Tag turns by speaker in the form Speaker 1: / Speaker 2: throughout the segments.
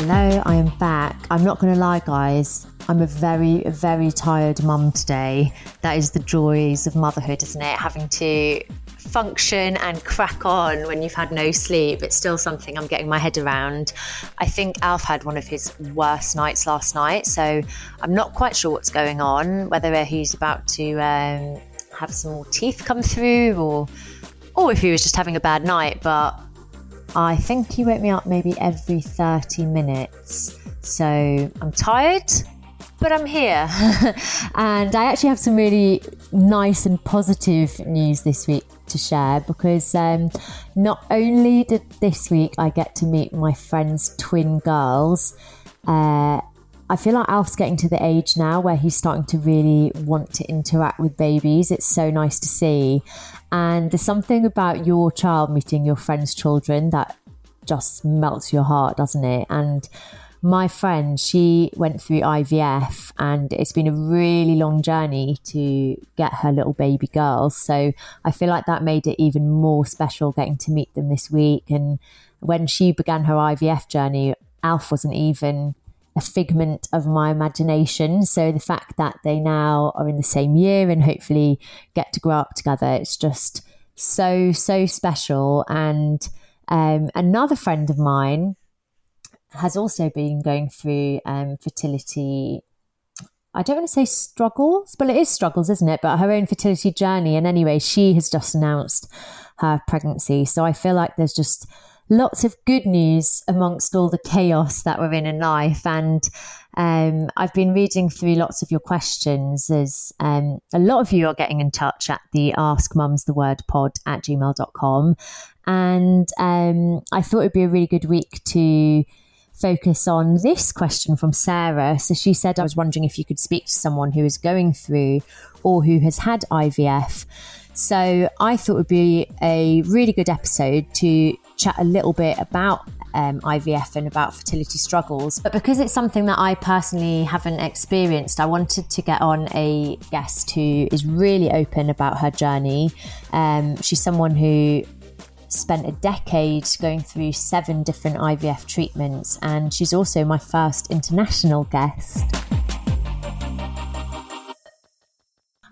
Speaker 1: hello, I am back. I'm not going to lie, guys. I'm a very, very tired mum today. That is the joys of motherhood, isn't it? Having to function and crack on when you've had no sleep. It's still something I'm getting my head around. I think Alf had one of his worst nights last night, so I'm not quite sure what's going on, whether he's about to um, have some more teeth come through or, or if he was just having a bad night, but I think he woke me up maybe every 30 minutes. So I'm tired, but I'm here. and I actually have some really nice and positive news this week to share because um, not only did this week I get to meet my friend's twin girls, uh, I feel like Alf's getting to the age now where he's starting to really want to interact with babies. It's so nice to see. And there's something about your child meeting your friend's children that just melts your heart, doesn't it? And my friend, she went through IVF and it's been a really long journey to get her little baby girls. So I feel like that made it even more special getting to meet them this week. And when she began her IVF journey, Alf wasn't even a figment of my imagination. So the fact that they now are in the same year and hopefully get to grow up together, it's just so, so special. And um, another friend of mine has also been going through um, fertility. I don't want to say struggles, but it is struggles, isn't it? But her own fertility journey. And anyway, she has just announced her pregnancy. So I feel like there's just lots of good news amongst all the chaos that we're in in life. And um, I've been reading through lots of your questions as um, a lot of you are getting in touch at the Ask Mums the Word pod at gmail.com. And um, I thought it'd be a really good week to focus on this question from Sarah. So she said, I was wondering if you could speak to someone who is going through or who has had IVF. So I thought it would be a really good episode to chat a little bit about um, IVF and about fertility struggles. But because it's something that I personally haven't experienced, I wanted to get on a guest who is really open about her journey. Um, she's someone who spent a decade going through seven different IVF treatments, and she's also my first international guest.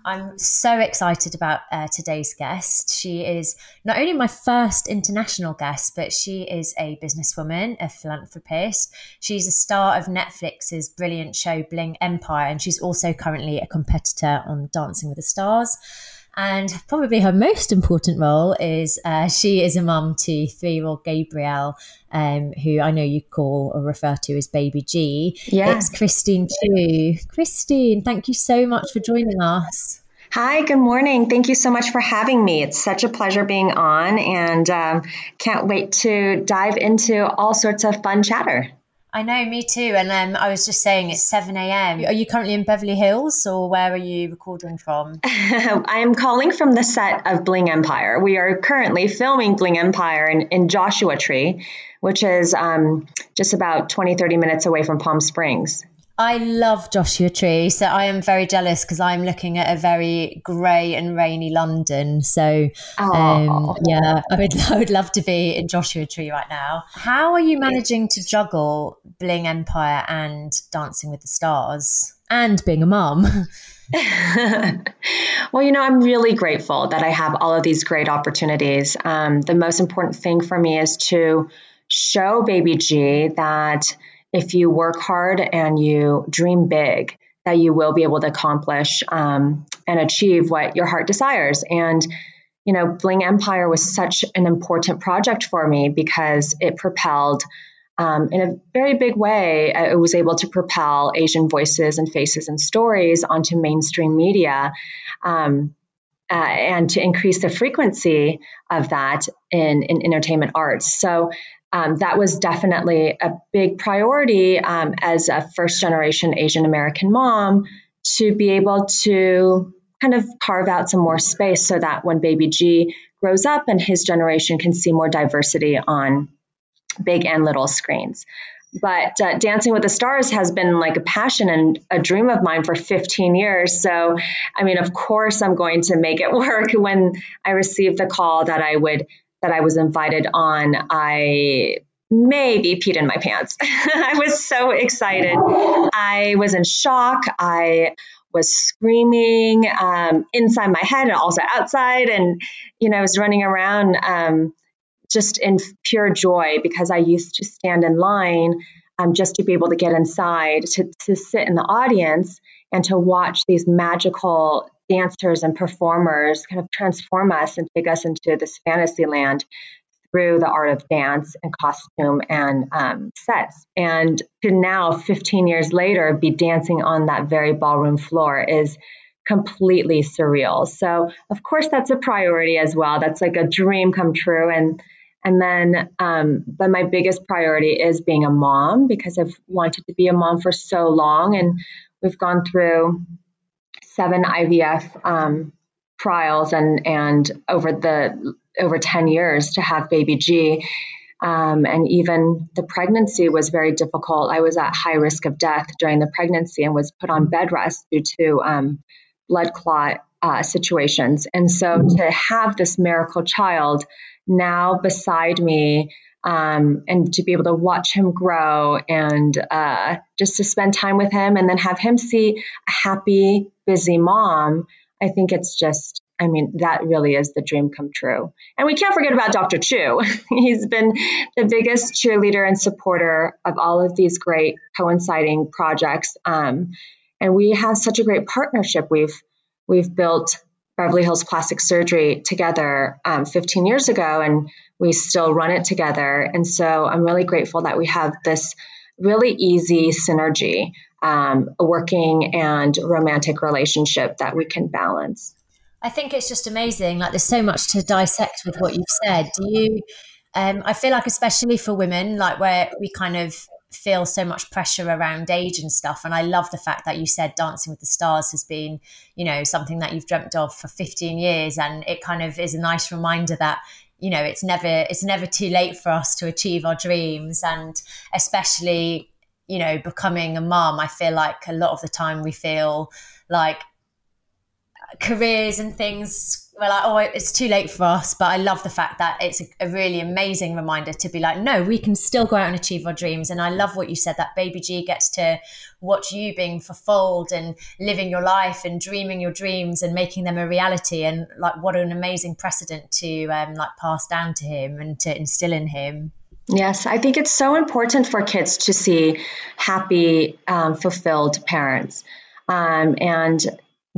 Speaker 1: I'm so excited about uh, today's guest. She is not only my first international guest, but she is a businesswoman, a philanthropist. She's a star of Netflix's brilliant show Bling Empire, and she's also currently a competitor on Dancing with the Stars. And probably her most important role is uh, she is a mum to three year old Gabriel, um, who I know you call or refer to as Baby G.
Speaker 2: Yeah.
Speaker 1: It's Christine Chiu. Christine, thank you so much for joining us.
Speaker 2: Hi, good morning. Thank you so much for having me. It's such a pleasure being on and um, can't wait to dive into all sorts of fun chatter.
Speaker 1: I know, me too. And um, I was just saying it's 7 a.m. Are you currently in Beverly Hills or where are you recording from?
Speaker 2: I am calling from the set of Bling Empire. We are currently filming Bling Empire in, in Joshua Tree, which is um, just about 20, 30 minutes away from Palm Springs.
Speaker 1: I love Joshua Tree. So I am very jealous because I'm looking at a very grey and rainy London. So um, yeah, I would, I would love to be in Joshua Tree right now. How are you managing to juggle Bling Empire and Dancing with the Stars and being a mum?
Speaker 2: well, you know, I'm really grateful that I have all of these great opportunities. Um, the most important thing for me is to show Baby G that if you work hard and you dream big, that you will be able to accomplish um, and achieve what your heart desires. And, you know, Bling Empire was such an important project for me because it propelled, um, in a very big way, it was able to propel Asian voices and faces and stories onto mainstream media. Um, uh, and to increase the frequency of that in, in entertainment arts. So um, that was definitely a big priority um, as a first generation Asian American mom to be able to kind of carve out some more space so that when baby G grows up and his generation can see more diversity on big and little screens. But uh, Dancing with the Stars has been like a passion and a dream of mine for 15 years. So, I mean, of course, I'm going to make it work. When I received the call that I would that I was invited on, I maybe peed in my pants. I was so excited. I was in shock. I was screaming um, inside my head and also outside. And, you know, I was running around um, just in pure joy because I used to stand in line um, just to be able to get inside, to, to sit in the audience and to watch these magical dancers and performers kind of transform us and take us into this fantasy land through the art of dance and costume and um, sets. And to now, 15 years later, be dancing on that very ballroom floor is completely surreal. So, of course, that's a priority as well. That's like a dream come true. And and then, um, but my biggest priority is being a mom because I've wanted to be a mom for so long, and we've gone through seven IVF um, trials and and over the over 10 years to have baby G. Um, and even the pregnancy was very difficult. I was at high risk of death during the pregnancy and was put on bed rest due to um, blood clot uh, situations. And so to have this miracle child now beside me um, and to be able to watch him grow and uh, just to spend time with him and then have him see a happy, busy mom, I think it's just, I mean, that really is the dream come true. And we can't forget about Dr. Chiu. He's been the biggest cheerleader and supporter of all of these great coinciding projects. Um, and we have such a great partnership. We've we've built Beverly Hills Plastic Surgery together um, 15 years ago, and we still run it together. And so I'm really grateful that we have this really easy synergy, um, working and romantic relationship that we can balance.
Speaker 1: I think it's just amazing. Like, there's so much to dissect with what you've said. Do you? Um, I feel like, especially for women, like where we kind of feel so much pressure around age and stuff. And I love the fact that you said Dancing with the Stars has been, you know, something that you've dreamt of for 15 years. And it kind of is a nice reminder that, you know, it's never it's never too late for us to achieve our dreams. And especially, you know, becoming a mom I feel like a lot of the time we feel like careers and things we're like, oh, it's too late for us. But I love the fact that it's a, really amazing reminder to be like, no, we can still go out and achieve our dreams. And I love what you said that Baby G gets to watch you being fulfilled and living your life and dreaming your dreams and making them a reality. And like, what an amazing precedent to um, like pass down to him and to instill in him.
Speaker 2: Yes, I think it's so important for kids to see happy, um, fulfilled parents. Um, and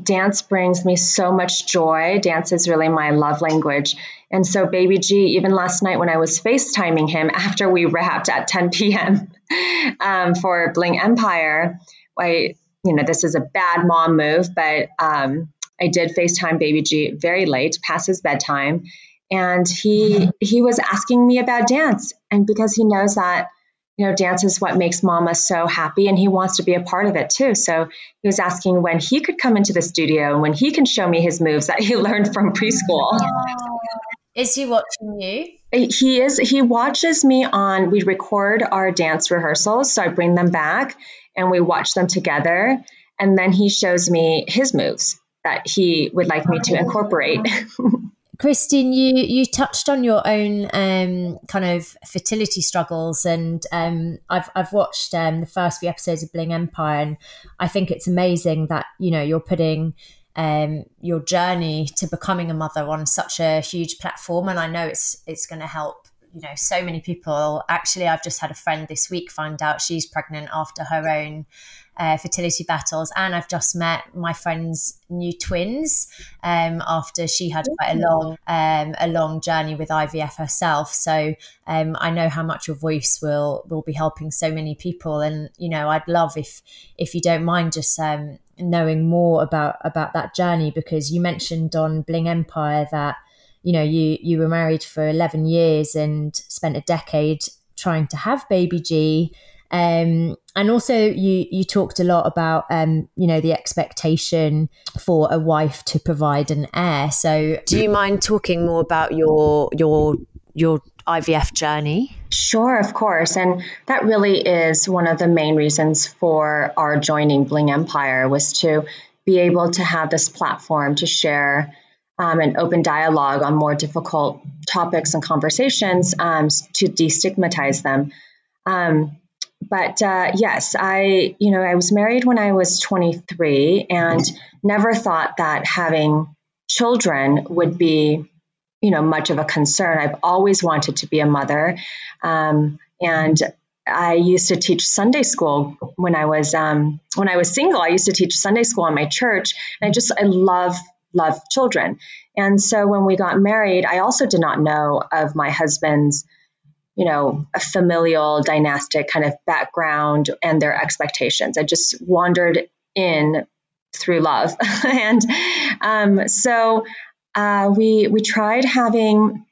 Speaker 2: dance brings me so much joy. Dance is really my love language. And so, Baby G, even last night when I was FaceTiming him after we wrapped at 10 p.m. Um, for Bling Empire, I, you know, this is a bad mom move, but um, I did FaceTime Baby G very late, past his bedtime. And he he was asking me about dance. And because he knows that you know, dance is what makes mama so happy and he wants to be a part of it too. So he was asking when he could come into the studio and when he can show me his moves that he learned from preschool.
Speaker 1: Is he watching you?
Speaker 2: He is. He watches me on, we record our dance rehearsals. So I bring them back and we watch them together. And then he shows me his moves that he would like me to incorporate.
Speaker 1: Christine, you you touched on your own um, kind of fertility struggles, and um, I've I've watched um, the first few episodes of Bling Empire, and I think it's amazing that you know you're putting um, your journey to becoming a mother on such a huge platform, and I know it's it's going to help you know so many people. Actually, I've just had a friend this week find out she's pregnant after her own uh, fertility battles. And I've just met my friend's new twins um, after she had quite a long, um, a long journey with IVF herself. So um, I know how much your voice will will be helping so many people. And you know, I'd love if if you don't mind just um, knowing more about about that journey because you mentioned on Bling Empire that you know you you were married for 11 years and spent a decade trying to have baby G um, and also, you you talked a lot about um, you know the expectation for a wife to provide an heir. So, do you mind talking more about your your your IVF journey?
Speaker 2: Sure, of course. And that really is one of the main reasons for our joining Bling Empire was to be able to have this platform to share um, an open dialogue on more difficult topics and conversations um, to destigmatize them. Um, but uh, yes, I, you know, I was married when I was 23 and never thought that having children would be, you know, much of a concern. I've always wanted to be a mother. Um, and I used to teach Sunday school when I was um, when I was single. I used to teach Sunday school in my church, and I just I love love children. And so when we got married, I also did not know of my husband's you know, a familial dynastic kind of background and their expectations. I just wandered in through love. and um, so uh, we we tried having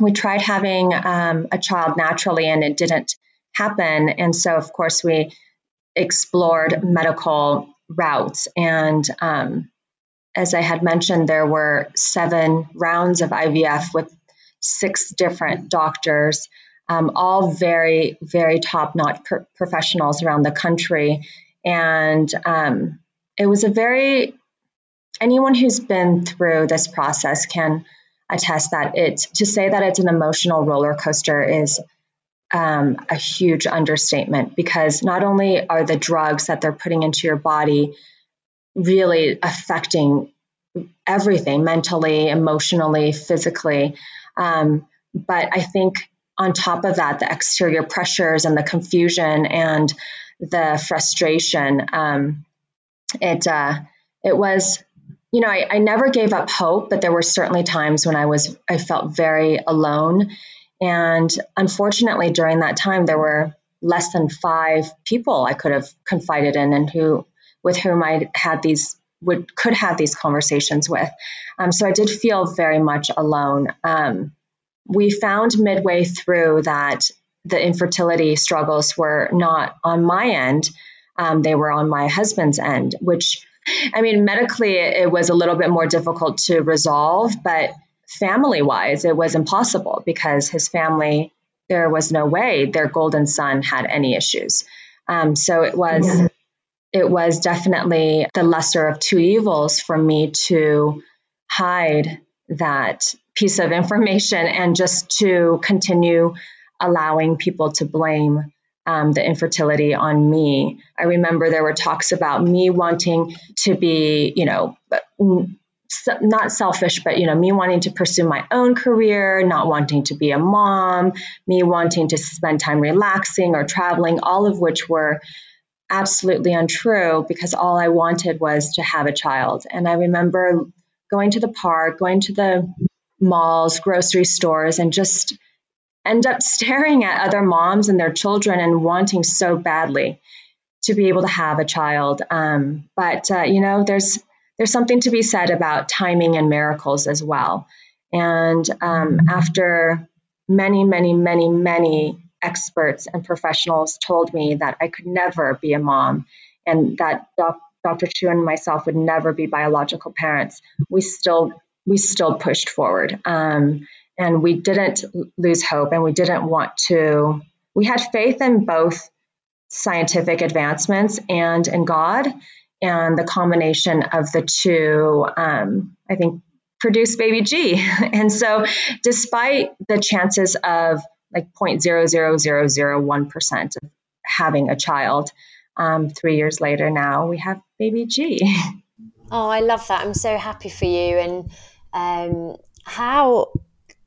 Speaker 2: we tried having um, a child naturally and it didn't happen. And so of course we explored medical routes and um, as I had mentioned, there were seven rounds of IVF with six different doctors um, all very, very top notch professionals around the country. And um, it was a very, anyone who's been through this process can attest that it's to say that it's an emotional roller coaster is um, a huge understatement because not only are the drugs that they're putting into your body really affecting everything mentally, emotionally, physically, um, but I think on top of that, the exterior pressures and the confusion and the frustration, um, it uh, it was, you know, I, I never gave up hope, but there were certainly times when I was I felt very alone, and unfortunately, during that time, there were less than five people I could have confided in and who with whom I had these would could have these conversations with. Um, so I did feel very much alone. Um, we found midway through that the infertility struggles were not on my end, um, they were on my husband's end, which I mean, medically, it was a little bit more difficult to resolve, but family wise, it was impossible because his family, there was no way their golden son had any issues. Um, so it was. Yeah. It was definitely the lesser of two evils for me to hide that piece of information and just to continue allowing people to blame um, the infertility on me. I remember there were talks about me wanting to be, you know, not selfish, but you know, me wanting to pursue my own career, not wanting to be a mom, me wanting to spend time relaxing or traveling, all of which were absolutely untrue because all I wanted was to have a child. And I remember going to the park, going to the malls, grocery stores, and just end up staring at other moms and their children and wanting so badly to be able to have a child. Um, but uh, you know, there's there's something to be said about timing and miracles as well. And um, after many, many, many, many experts and professionals told me that I could never be a mom and that doc- Dr. Chiu and myself would never be biological parents, we still we still pushed forward. Um, and we didn't lose hope and we didn't want to, we had faith in both scientific advancements and in God. And the combination of the two, um, I think, produced baby G. And so, despite the chances of like 0.00001% of having a child, um, three years later now, we have baby G.
Speaker 1: Oh, I love that. I'm so happy for you. And um, how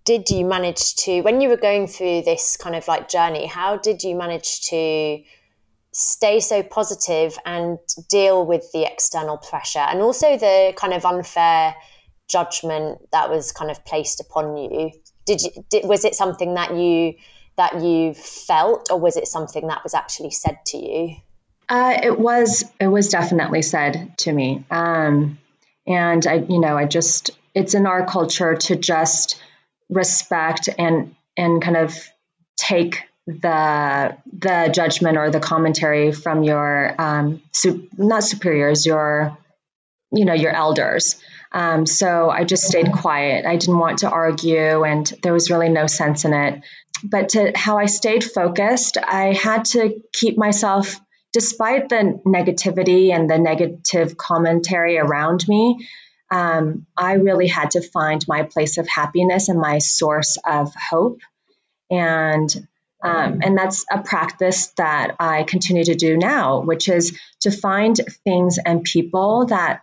Speaker 1: did you manage to, when you were going through this kind of like journey, how did you manage to stay so positive and deal with the external pressure and also the kind of unfair judgment that was kind of placed upon you? Did you, did, was it something that you, that you felt or was it something that was actually said to you?
Speaker 2: Uh, it was it was definitely said to me, um, and I you know I just it's in our culture to just respect and and kind of take the the judgment or the commentary from your um, su- not superiors your you know your elders um, so i just stayed quiet i didn't want to argue and there was really no sense in it but to how i stayed focused i had to keep myself despite the negativity and the negative commentary around me, um, I really had to find my place of happiness and my source of hope. And um, and that's a practice that I continue to do now, which is to find things and people that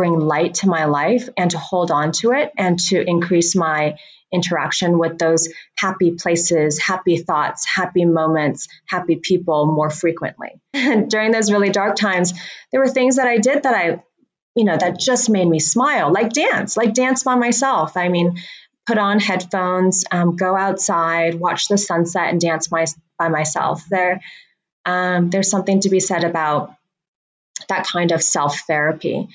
Speaker 2: bring light to my life and to hold on to it and to increase my interaction with those happy places, happy thoughts, happy moments, happy people more frequently. And during those really dark times, there were things that I did that I, you know, that just made me smile, like dance, like dance by myself. I mean, put on headphones, um, go outside, watch the sunset, and dance my, by myself. There, um, there's something to be said about that kind of self therapy.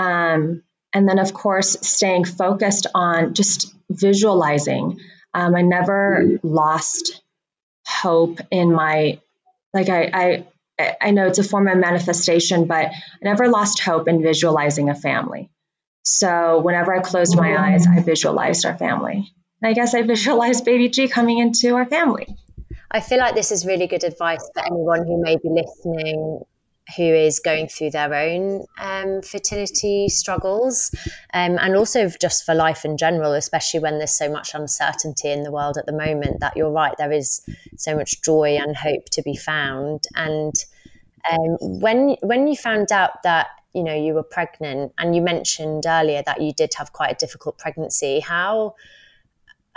Speaker 2: Um, and then, of course, staying focused on just visualizing. Um, I never mm-hmm. lost hope in my, like, I, I, I know it's a form of manifestation, but I never lost hope in visualizing a family. So whenever I closed my mm-hmm. eyes, I visualized our family. And I guess I visualized baby G coming into our family.
Speaker 1: I feel like this is really good advice for anyone who may be listening who is going through their own um, fertility struggles um, and also just for life in general, especially when there's so much uncertainty in the world at the moment, that you're right, there is so much joy and hope to be found. And um, when, when you found out that you know you were pregnant and you mentioned earlier that you did have quite a difficult pregnancy how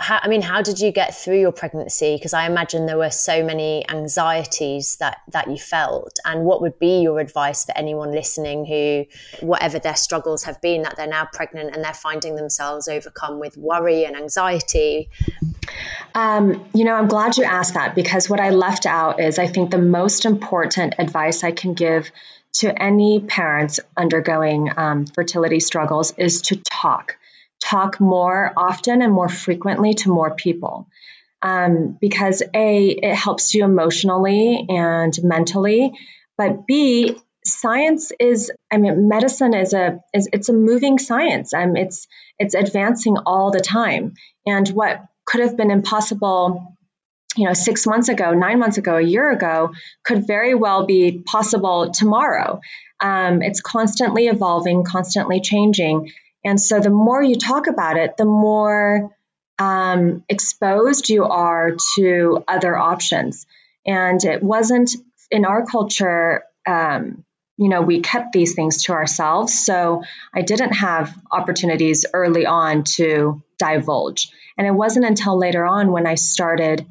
Speaker 1: how, I mean, how did you get through your pregnancy? Because I imagine there were so many anxieties that that you felt. And what would be your advice for anyone listening who, whatever their struggles have been, that they're now pregnant and they're finding themselves overcome with worry and anxiety?
Speaker 2: Um, you know, I'm glad you asked that because what I left out is I think the most important advice I can give to any parents undergoing um, fertility struggles is to talk talk more often and more frequently to more people. Um, because A, it helps you emotionally and mentally, but B, science is i mean medicine is a is it's a moving science. Um, it's it's advancing all the time. And what could have been impossible you know six months ago nine months ago a year ago could very well be possible tomorrow. Um, it's constantly evolving constantly changing and so the more you talk about it, the more um, exposed you are to other options. And it wasn't in our culture, um, you know, we kept these things to ourselves. So I didn't have opportunities early on to divulge. And it wasn't until later on when I started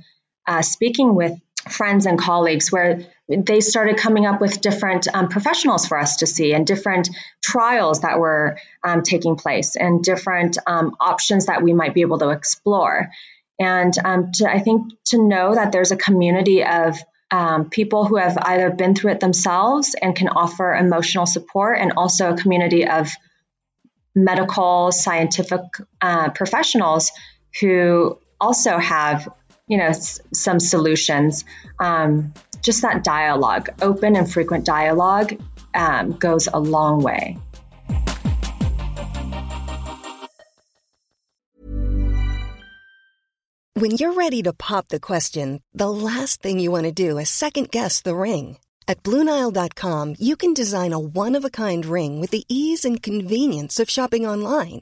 Speaker 2: uh, speaking with friends and colleagues where they started coming up with different um, professionals for us to see and different trials that were um, taking place and different um, options that we might be able to explore. And um, to, I think to know that there's a community of um, people who have either been through it themselves and can offer emotional support, and also a community of medical, scientific uh, professionals who also have you know s- some solutions. Um, just that dialogue open and frequent dialogue um, goes a long way.
Speaker 3: When you're ready to pop the question the last thing you want to do is second guess the ring. At Bluenile.com, you can design a one of a kind ring with the ease and convenience of shopping online.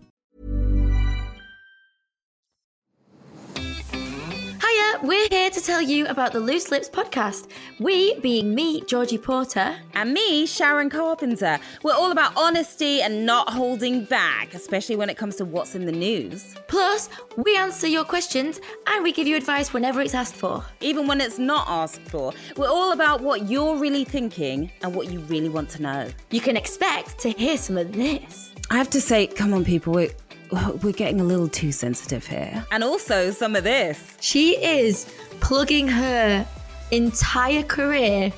Speaker 4: We're here to tell you about the Loose Lips podcast. We, being me, Georgie Porter,
Speaker 5: and me, Sharon Carpenter, we're all about honesty and not holding back, especially when it comes to what's in the news.
Speaker 4: Plus, we answer your questions and we give you advice whenever it's asked for.
Speaker 5: Even when it's not asked for, we're all about what you're really thinking and what you really want to know.
Speaker 4: You can expect to hear some of this.
Speaker 5: I have to say, come on, people, we're we're getting a little too sensitive here. And also some of this.
Speaker 4: She is plugging her entire career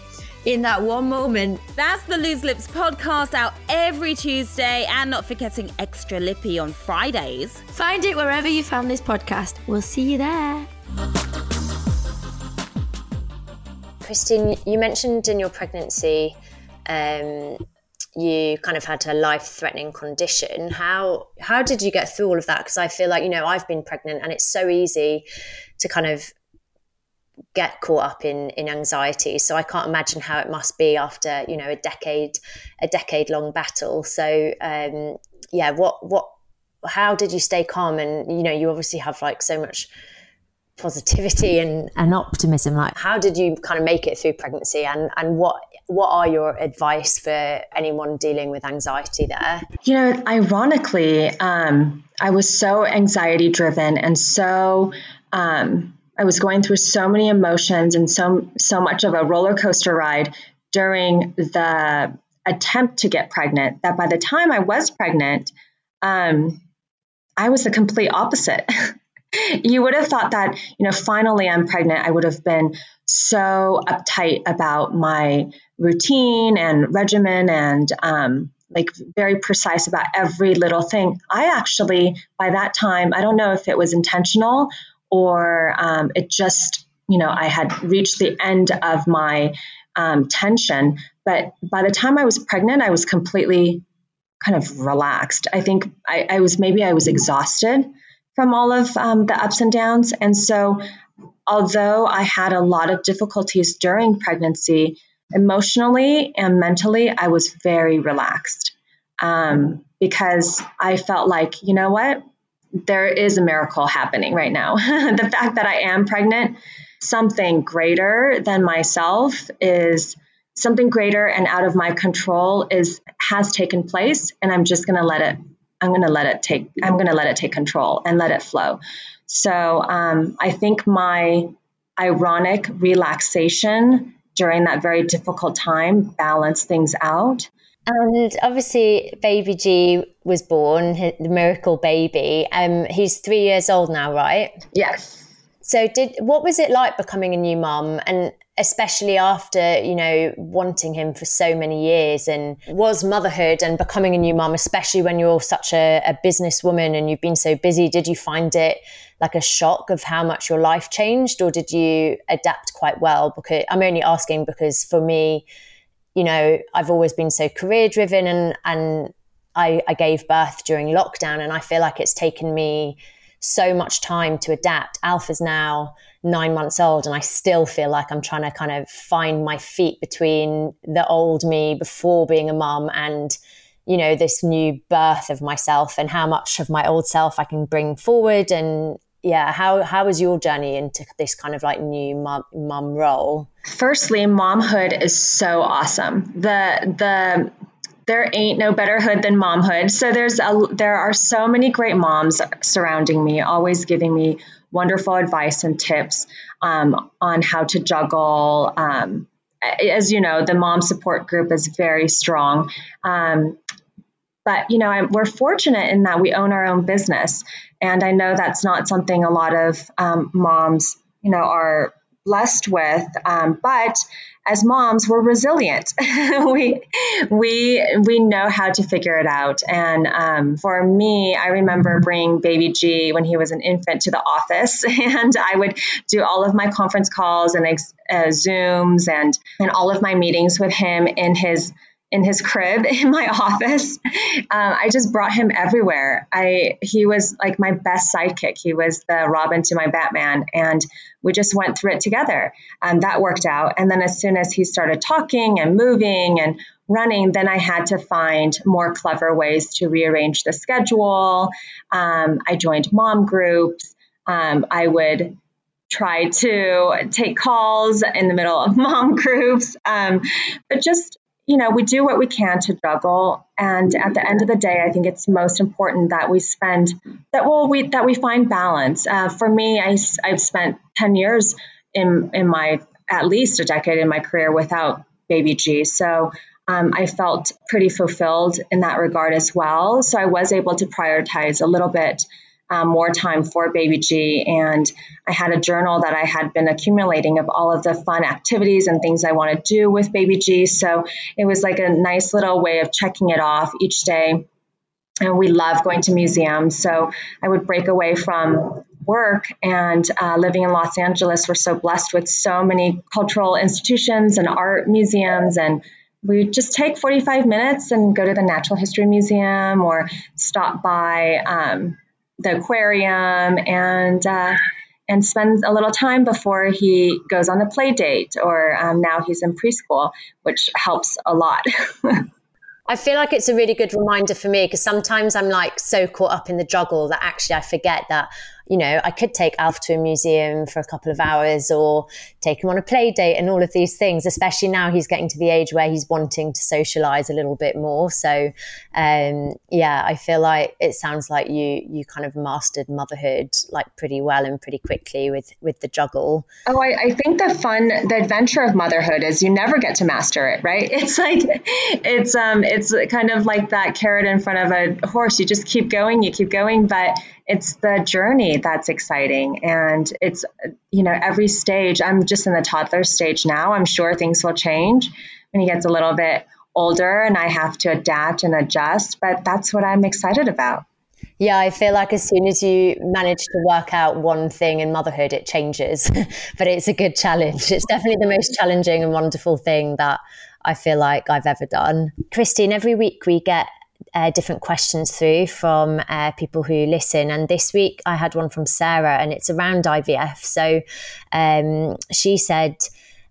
Speaker 4: in that one moment.
Speaker 5: That's the Loose Lips podcast out every Tuesday and not forgetting Extra Lippy on Fridays.
Speaker 4: Find it wherever you found this podcast. We'll see you there.
Speaker 1: Christine, you mentioned in your pregnancy um, you kind of had a life threatening condition. How how did you get through all of that? Because i feel like you know i've been pregnant and it's so easy to kind of get caught up in in anxiety. So i can't imagine how it must be after you know a decade a decade long battle. So um yeah what what how did you stay calm? And you know you obviously have like so much positivity and, and optimism like how did you kind of make it through pregnancy? And and what what are your advice for anyone dealing with anxiety there
Speaker 2: you know ironically um, i was so anxiety driven and so um, i was going through so many emotions and so so much of a roller coaster ride during the attempt to get pregnant that by the time i was pregnant um, i was the complete opposite you would have thought that, you know, finally I'm pregnant. I would have been so uptight about my routine and regimen and um, like very precise about every little thing. I actually, by that time, I don't know if it was intentional or um, it just, you know, I had reached the end of my um, tension. But by the time I was pregnant, I was completely kind of relaxed. I think I, I was maybe I was exhausted from all of um, the ups and downs. And so, although I had a lot of difficulties during pregnancy, emotionally and mentally, I was very relaxed um, because I felt like, you know what? There is a miracle happening right now. the fact that I am pregnant, something greater than myself is something greater and out of my control is has taken place and I'm just going to let it I'm going to let it take, I'm going to let it take control and let it flow. So um, I think my ironic relaxation during that very difficult time balance things out.
Speaker 1: And obviously, baby G was born, the miracle baby. Um, he's three years old now, right?
Speaker 2: Yes.
Speaker 1: So, did what was it like becoming a new mum, and especially after you know wanting him for so many years and was motherhood and becoming a new mom especially when you're such a, a businesswoman and you've been so busy did you find it like a shock of how much your life changed or did you adapt quite well? Because i'm only asking because for me you know i've always been so career driven and and I, I gave birth during lockdown, and I feel like it's taken me so much time to adapt. Alf is now nine months old, and I still feel like I'm trying to kind of find my feet between the old me before being a mum and you know this new birth of myself and how much of my old self I can bring forward. And yeah how how was your journey into this kind of like new mum, mum role?
Speaker 2: Firstly momhood is so awesome. The the there ain't no better hood than momhood so there's a there are so many great moms surrounding me always giving me wonderful advice and tips um, on how to juggle um, as you know, the mom support group is very strong. Um, but you know, I'm, we're fortunate in that we own our own business, and I know that's not something a lot of um, moms, you know, are blessed with. Um, but as moms, we're resilient. we we we know how to figure it out. And um, for me, I remember bringing baby G when he was an infant to the office, and I would do all of my conference calls and uh, Zooms and and all of my meetings with him in his in his crib in my office. Um, I just brought him everywhere. I he was like my best sidekick. He was the Robin to my Batman, and we just went through it together. And that worked out. And then as soon as he started talking and moving and running, then I had to find more clever ways to rearrange the schedule. Um, I joined mom groups. Um, I would try to take calls in the middle of mom groups, um, but just you know, we do what we can to juggle. And at the end of the day, I think it's most important that we spend that well, we that we find balance. Uh, for me, I, I've spent ten years in in my at least a decade in my career without baby G. So um, I felt pretty fulfilled in that regard as well. So I was able to prioritize a little bit um, more time for Baby G. And I had a journal that I had been accumulating of all of the fun activities and things I want to do with Baby G. So it was like a nice little way of checking it off each day. And we love going to museums. So I would break away from work and uh, living in Los Angeles. We're so blessed with so many cultural institutions and art museums and we just take 45 minutes and go to the Natural History Museum or stop by um, the aquarium and uh, and spends a little time before he goes on a play date or um, now he's in preschool which helps a lot.
Speaker 1: I feel like it's a really good reminder for me because sometimes I'm like so caught up in the juggle that actually I forget that you know, I could take Alf to a museum for a couple of hours or take him on a play date and all of these things, especially now he's getting to the age where he's wanting to socialize a little bit more. So, um, yeah, I feel like it sounds like you, you kind of mastered motherhood like pretty well and pretty quickly with, with the juggle.
Speaker 2: Oh, I, I think the fun, the adventure of motherhood is you never get to master it, right? It's like, it's, um, it's kind of like that carrot in front of a horse. You just keep going, you keep going, but it's the journey that's exciting and it's you know every stage i'm just in the toddler stage now i'm sure things will change when he gets a little bit older and i have to adapt and adjust but that's what i'm excited about
Speaker 1: yeah, I feel like as soon as you manage to work out one thing in motherhood, it changes. but it's a good challenge. It's definitely the most challenging and wonderful thing that I feel like I've ever done. Christine, every week we get uh, different questions through from uh, people who listen. And this week I had one from Sarah, and it's around IVF. So um, she said,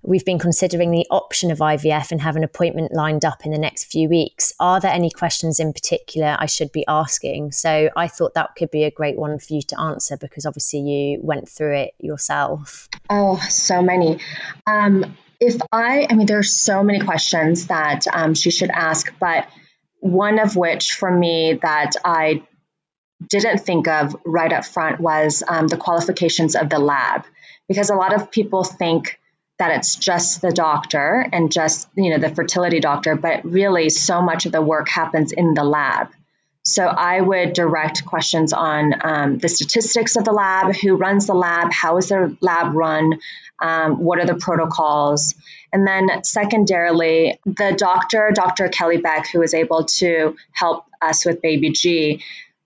Speaker 1: We've been considering the option of IVF and have an appointment lined up in the next few weeks. Are there any questions in particular I should be asking? So I thought that could be a great one for you to answer because obviously you went through it yourself.
Speaker 2: Oh, so many. Um, if I, I mean, there's so many questions that um, she should ask, but one of which for me that I didn't think of right up front was um, the qualifications of the lab, because a lot of people think that it's just the doctor and just you know the fertility doctor, but really so much of the work happens in the lab. So I would direct questions on um, the statistics of the lab, who runs the lab, how is the lab run, um, what are the protocols, and then secondarily, the doctor, Dr. Kelly Beck, who was able to help us with baby G,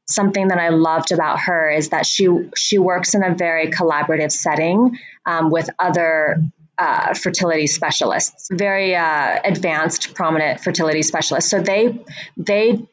Speaker 2: something that I loved about her is that she she works in a very collaborative setting um, with other uh, fertility specialists, very uh, advanced, prominent fertility specialists. So they they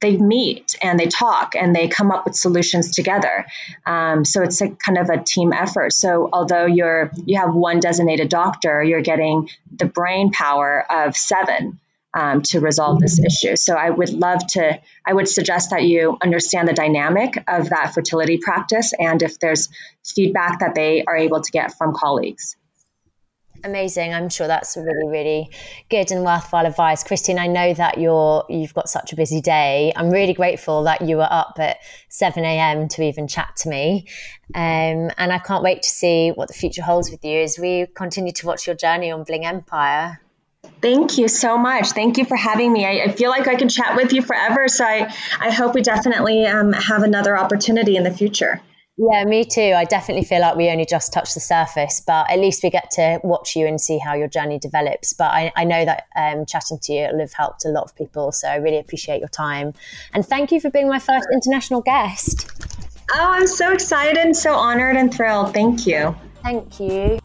Speaker 2: they meet and they talk and they come up with solutions together. Um, so it's a kind of a team effort. So although you're you have one designated doctor, you're getting the brain power of seven um, to resolve this issue. So I would love to. I would suggest that you understand the dynamic of that fertility practice and if there's feedback that they are able to get from colleagues.
Speaker 1: Amazing. I'm sure that's really, really good and worthwhile advice. Christine, I know that you're you've got such a busy day. I'm really grateful that you were up at 7 a.m. to even chat to me. Um, and I can't wait to see what the future holds with you as we continue to watch your journey on Bling Empire.
Speaker 2: Thank you so much. Thank you for having me. I, I, feel like I can chat with you forever. So I, I hope we definitely um, have another opportunity in the future.
Speaker 1: Yeah, me too. I definitely feel like we only just touched the surface, but at least we get to watch you and see how your journey develops. But I, I know that um, chatting to you will have helped a lot of people. So I really appreciate your time. And thank you for being my first international guest.
Speaker 2: Oh, I'm so excited and so honored and thrilled. Thank you.
Speaker 1: Thank you.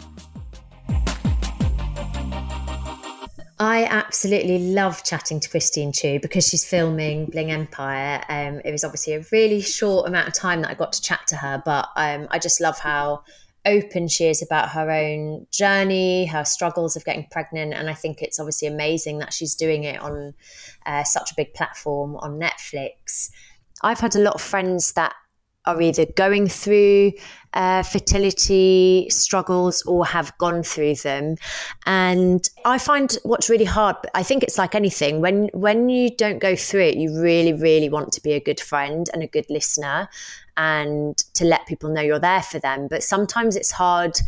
Speaker 1: I absolutely love chatting to Christine Chiu because she's filming Bling Empire. Um, it was obviously a really short amount of time that I got to chat to her, but um, I just love how open she is about her own journey, her struggles of getting pregnant. And I think it's obviously amazing that she's doing it on uh, such a big platform on Netflix. I've had a lot of friends that are either going through uh, fertility struggles or have gone through them. And I find what's really hard, I think it's like anything, when when you don't go through it, you really, really want to be a good friend and a good listener and to let people know you're there for them. But sometimes it's hard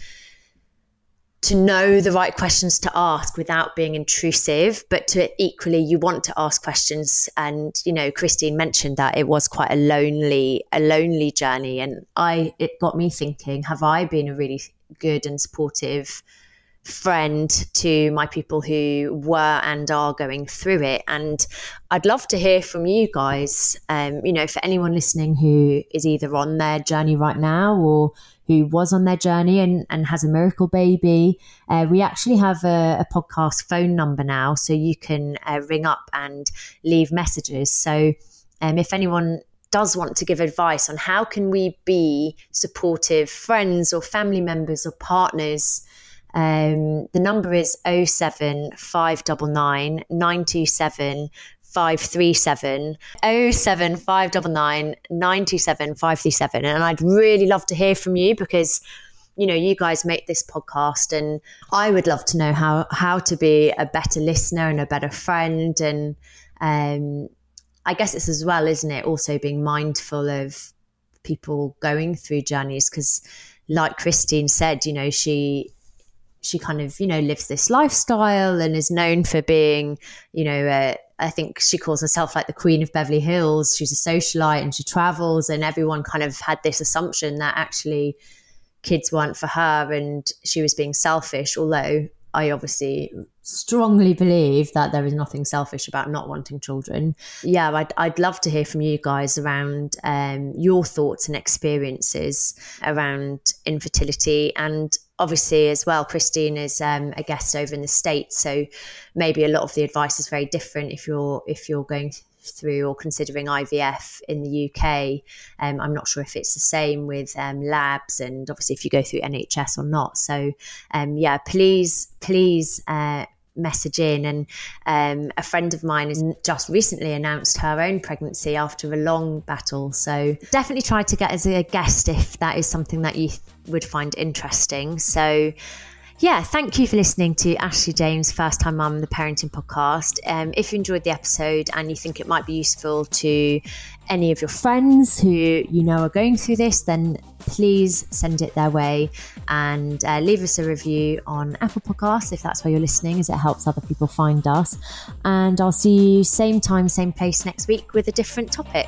Speaker 1: to know the right questions to ask without being intrusive, but to equally you want to ask questions. And you know, Christine mentioned that it was quite a lonely, a lonely journey, and I it got me thinking: Have I been a really good and supportive friend to my people who were and are going through it? And I'd love to hear from you guys. Um, you know, for anyone listening who is either on their journey right now or who was on their journey and, and has a miracle baby. Uh, we actually have a, a, podcast phone number now, so you can uh, ring up and leave messages. So um, if anyone does want to give advice on how can we be supportive friends or family members or partners um, the number is 07 599 927 537 07 599 927 537. And I'd really love to hear from you because you know you guys make this podcast and i would love to know how how to be a better listener and a better friend and um i guess it's as well isn't it also being mindful of people going through journeys because like christine said you know she she kind of you know lives this lifestyle and is known for being you know I think she calls herself like the queen of Beverly Hills. She's a socialite and she travels, and everyone kind of had this assumption that actually kids weren't for her and she was being selfish. Although I obviously strongly believe that there is nothing selfish about not wanting children. Yeah, I'd, I'd love to hear from you guys around um, your thoughts and experiences around infertility and obviously as well christine is um, a guest over in the states so maybe a lot of the advice is very different if you're if you're going through or considering ivf in the uk um, i'm not sure if it's the same with um, labs and obviously if you go through nhs or not. So um, yeah please please uh, message in. And um, a friend of mine has just recently announced her own pregnancy after a long battle. So definitely try to get as a guest if that is something that you would find interesting. So yeah, thank you for listening to Ashley James, First Time Mum, the Parenting Podcast. Um, if you enjoyed the episode and you think it might be useful to any of your friends who you know are going through this, then please send it their way and uh, leave us a review on Apple Podcasts if that's where you're listening, as it helps other people find us. And I'll see you same time, same place next week with a different topic.